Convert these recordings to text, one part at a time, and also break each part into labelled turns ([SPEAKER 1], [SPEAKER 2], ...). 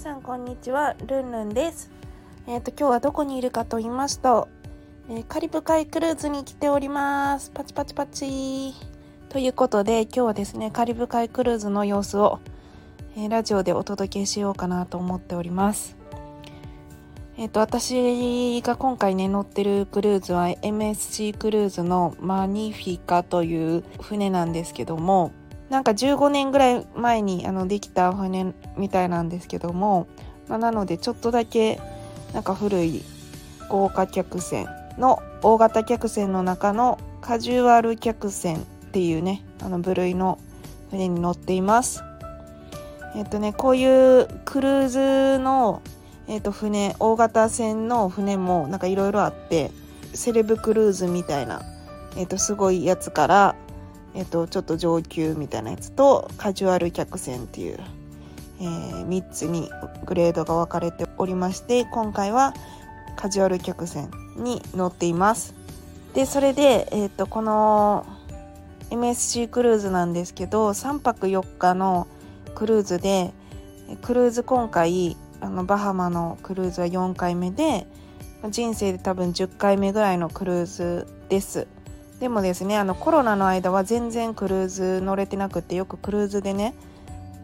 [SPEAKER 1] さんこんにちは、ルンルンです。えっ、と今日はどこにいるかと言いますと、えーカリブ海クルーズに来ております。パチパチパチ。ということで今日はですね、カリブ海クルーズの様子を、えーラジオでお届けしようかなと思っております。えっ、と私が今回ね乗ってるクルーズは MSC クルーズのマニフィカという船なんですけどもなんか15年ぐらい前にあのできた船みたいなんですけども、まあ、なのでちょっとだけなんか古い豪華客船の大型客船の中のカジュアル客船っていうねあの部類の船に乗っています。えっとねこういうクルーズのえっと船大型船の船もなんかいろいろあってセレブクルーズみたいな、えっとすごいやつからえっと、ちょっと上級みたいなやつとカジュアル客船っていう、えー3つにグレードが分かれておりまして今回はカジュアル客船に乗っています。でそれで、えっとこの MSC クルーズなんですけど3泊4日のクルーズでクルーズ今回あのバハマのクルーズは4回目で人生で多分10回目ぐらいのクルーズです。でもですねあのコロナの間は全然クルーズ乗れてなくてよくクルーズでね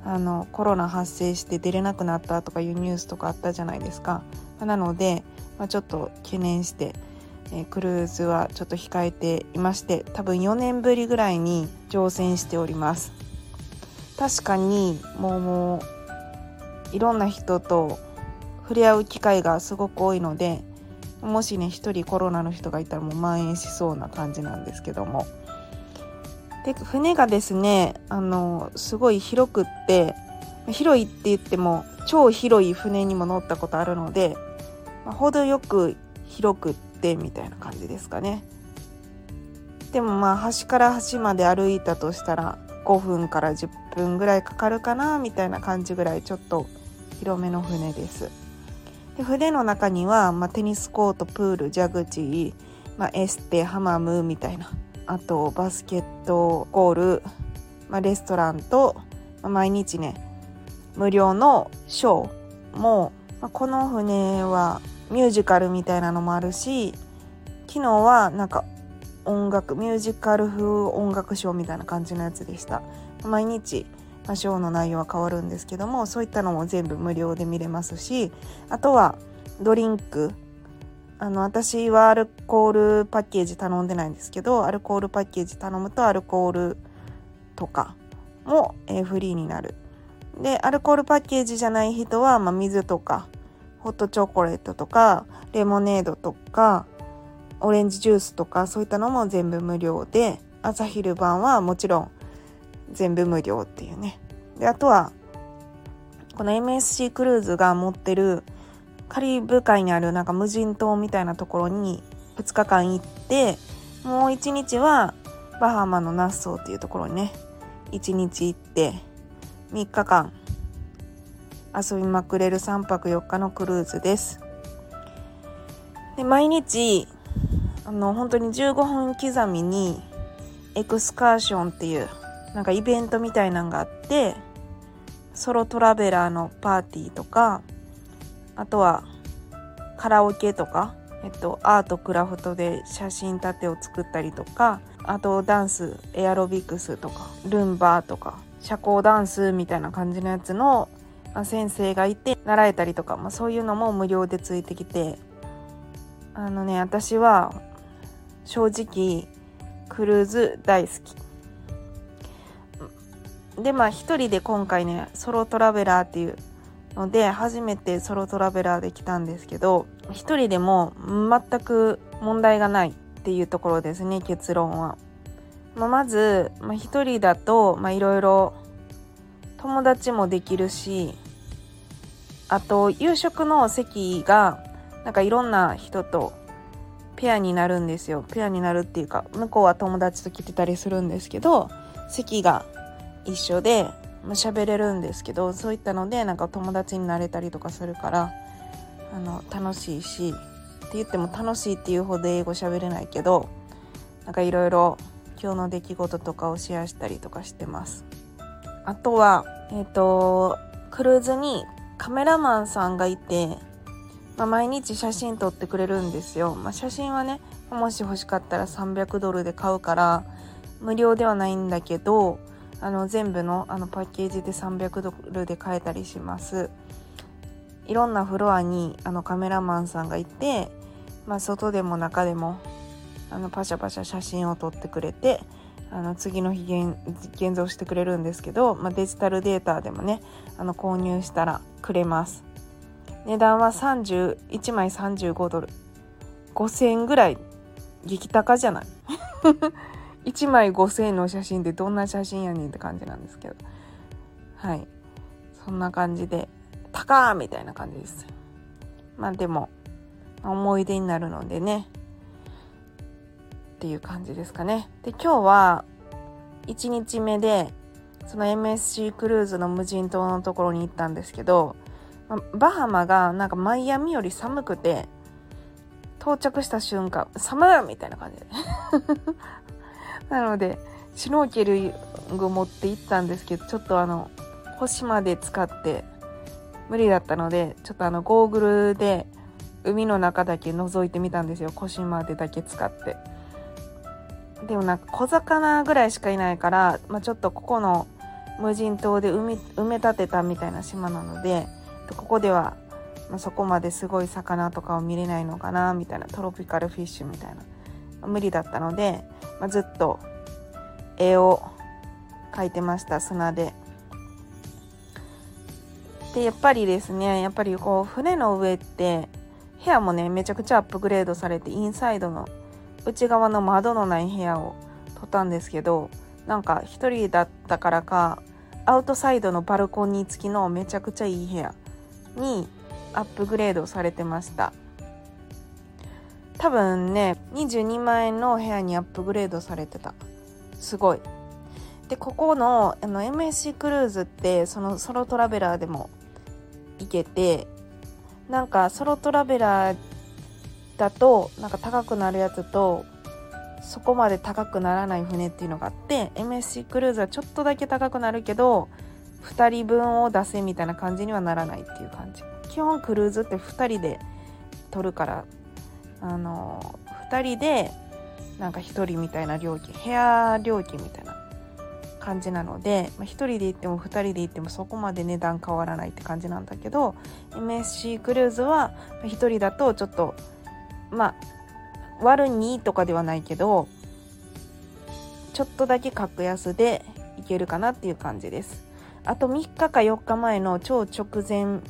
[SPEAKER 1] あのコロナ発生して出れなくなったとかいうニュースとかあったじゃないですか。なので、まあ、ちょっと懸念して、えークルーズはちょっと控えていまして多分4年ぶりぐらいに乗船しております。確かにもうもういろんな人と触れ合う機会がすごく多いのでもしね一人コロナの人がいたらもう蔓延しそうな感じなんですけども。で船がですねあのすごい広くって広いって言っても超広い船にも乗ったことあるので、まあ、程よく広くってみたいな感じですかね。でもまあ端から端まで歩いたとしたら5分から10分ぐらいかかるかなみたいな感じぐらいちょっと広めの船です。で船の中には、まあ、テニスコートプールジャグジー、まあ、エステハマムみたいな。あとバスケットゴール、まあ、レストランと、まあ毎日ね無料のショーも、まあこの船はミュージカルみたいなのもあるし昨日はなんか音楽ミュージカル風音楽ショーみたいな感じのやつでした。毎日まあショーの内容は変わるんですけどもそういったのも全部無料で見れますしあとはドリンク。あの私はアルコールパッケージ頼んでないんですけどアルコールパッケージ頼むとアルコールとかも、えーフリーになる。でアルコールパッケージじゃない人は、まあ、水とかホットチョコレートとかレモネードとかオレンジジュースとかそういったのも全部無料で朝昼晩はもちろん全部無料っていうね。であとはこの MSC クルーズが持ってるカリブ海にあるなんか無人島みたいなところに2日間行ってもう1日はバハマのナッソーっていうところにね1日行って3日間遊びまくれる3泊4日のクルーズです。で毎日あの本当に15分刻みにエクスカーションっていうなんかイベントみたいなのがあってソロトラベラーのパーティーとかあとはカラオケとか、えっと、アートクラフトで写真立てを作ったりとかあとダンスエアロビクスとかルンバとか社交ダンスみたいな感じのやつのあ先生がいて習えたりとか、まあ、そういうのも無料でついてきてあのね私は正直クルーズ大好き。でまあ一人で今回ねソロトラベラーっていうので初めてソロトラベラーで来たんですけど一人でも全く問題がないっていうところですね結論は。まあ、まず、まあ、一人だといろいろ友達もできるしあと夕食の席がなんかいろんな人とペアになるんですよペアになるっていうか向こうは友達と来てたりするんですけど席が一緒で喋れるんですけどそういったのでなんか友達になれたりとかするからあの楽しいしって言っても楽しいっていうほど英語喋れないけどなんかいろいろ今日の出来事とかをシェアしたりとかしてます。あとは、えっ、ー、と、クルーズにカメラマンさんがいて、まあ、毎日写真撮ってくれるんですよ。まあ、写真はね、もし欲しかったら300ドルで買うから、無料ではないんだけど、あの、全部のあのパッケージで300ドルで買えたりします。いろんなフロアにあのカメラマンさんがいて、まあ、外でも中でもあのパシャパシャ写真を撮ってくれてあの次の日現像してくれるんですけど、まあ、デジタルデータでもねあの購入したらくれます。値段は31枚35ドル。5000円ぐらい激高じゃない？1枚5000円の写真でどんな写真やねんって感じなんですけどはいそんな感じで高みたいな感じですまあでも思い出になるのでねっていう感じですかね。で、今日は1日目で、その MSC クルーズの無人島のところに行ったんですけど、まバハマがなんかマイアミより寒くて、到着した瞬間、寒いみたいな感じで。なので、シュノーケルグ持って行ったんですけど、ちょっとあの、星まで使って無理だったので、ちょっとあの、ゴーグルで海の中だけ覗いてみたんですよ。腰までだけ使って。でもなんか小魚ぐらいしかいないから、まあ、ちょっとここの無人島で埋め立てたみたいな島なのでここでは、ま、そこまですごい魚とかを見れないのかなみたいなトロピカルフィッシュみたいな無理だったので、まあ、ずっと絵を描いてました砂で。でやっぱりですねやっぱりこう船の上って部屋もねめちゃくちゃアップグレードされてインサイドの内側の窓のない部屋を取ったんですけどなんか1人だったからかアウトサイドのバルコニー付きのめちゃくちゃいい部屋にアップグレードされてました多分ね22万円の部屋にアップグレードされてた。すごい。でここのあの MSC クルーズってそのソロトラベラーでも行けてなんかソロトラベラーだとなんか高くなるやつとそこまで高くならない船っていうのがあって MSC クルーズはちょっとだけ高くなるけど2人分を出せみたいな感じにはならないっていう感じ。基本クルーズって2人で取るからあの2人でなんか1人みたいな料金部屋料金みたいな感じなので、まあ、1人で行っても2人で行ってもそこまで値段変わらないって感じなんだけど MSC クルーズは1人だとちょっとまあ割る2とかではないけどちょっとだけ格安でいけるかなっていう感じです。あと3日か4日前の超直前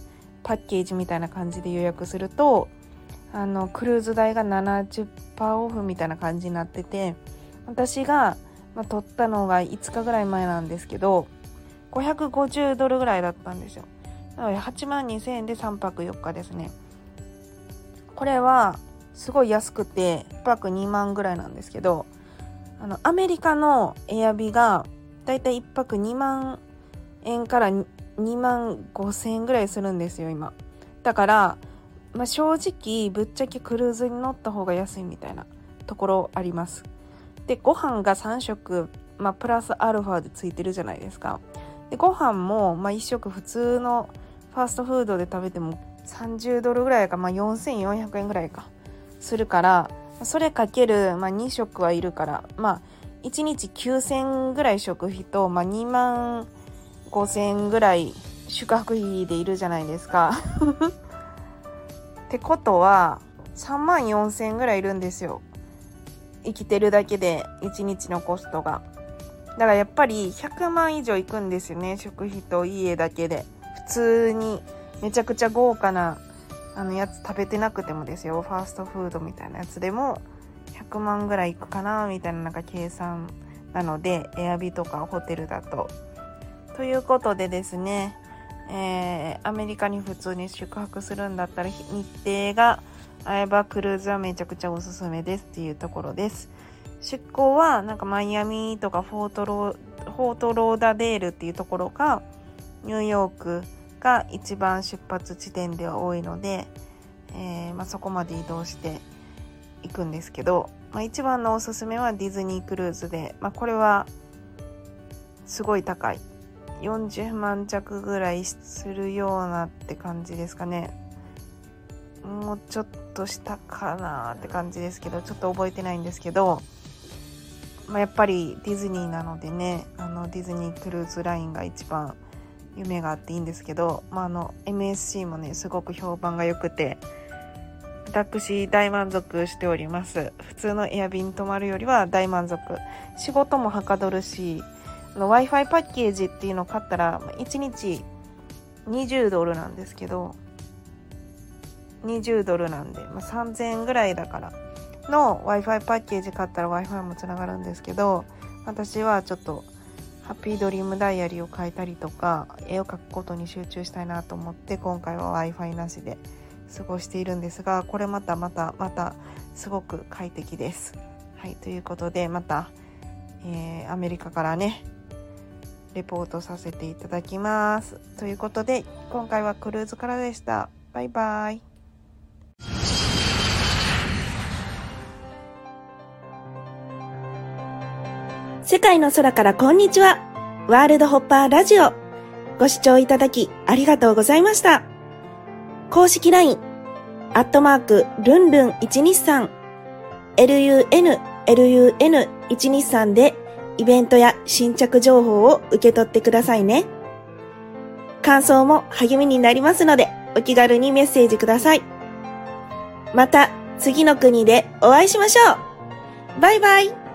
[SPEAKER 1] パッケージみたいな感じで予約するとあのクルーズ代が70%オフみたいな感じになってて私が、まあ、取ったのが5日ぐらい前なんですけど550ドルぐらいだったんですよ。なので8万2000円で3泊4日ですね。これはすごい安くて1泊2万ぐらいなんですけどあのアメリカのエアビがだいたい1泊2万円から2万5千円ぐらいするんですよ今。だから、まあ、正直ぶっちゃけクルーズに乗った方が安いみたいなところあります。でご飯が3食、まあ、プラスアルファでついてるじゃないですか。でご飯も、まあ、1食普通のファーストフードで食べても30ドルぐらいか、まあ、4400円ぐらいかするからそれかける、まあ、2食はいるからまあ1日9000ぐらい食費と、まあ、2万5000ぐらい宿泊費でいるじゃないですか。ってことは3万4000ぐらいいるんですよ。生きてるだけで1日のコストが。だからやっぱり100万以上いくんですよね食費と家だけで。普通にめちゃくちゃ豪華なあのやつ食べてなくてもですよ。ファーストフードみたいなやつでも100万ぐらいいくかなみたいななんか計算なのでエアビとかホテルだと。ということでですね、えー、アメリカに普通に宿泊するんだったら日程が合えばクルーズはめちゃくちゃおすすめですっていうところです。出港はなんかマイアミとかフォートローフォートローダデールっていうところがニューヨークが一番出発地点では多いので、えー、まあ、そこまで移動していくんですけど、まあ、一番のおすすめはディズニークルーズで、まあ、これはすごい高い40万着ぐらいするようなって感じですかね。もうちょっとしたかなって感じですけどちょっと覚えてないんですけど、まあ、やっぱりディズニーなのでねあのディズニークルーズラインが一番夢があっていいんですけど、まあ、あの MSC もねすごく評判が良くて私大満足しております。普通のエア便泊まるよりは大満足。仕事もはかどるし w i f i パッケージっていうのを買ったら1日20ドルなんですけど20ドルなんで、まあ、3000円ぐらいだからの w i f i パッケージ買ったら w i f i もつながるんですけど私はちょっとハッピードリームダイアリーを変えたりとか絵を描くことに集中したいなと思って今回は w i f i なしで過ごしているんですがこれまたまたまたすごく快適です。はいということでまた、えー、アメリカからねレポートさせていただきます。ということで今回はクルーズからでした。バイバイ。
[SPEAKER 2] 世界の空からこんにちは。ワールドホッパーラジオ。ご視聴いただきありがとうございました。公式 LINE、アットマーク、ルンルン123、lun, lun123 でイベントや新着情報を受け取ってくださいね。感想も励みになりますので、お気軽にメッセージください。また次の国でお会いしましょうバイバイ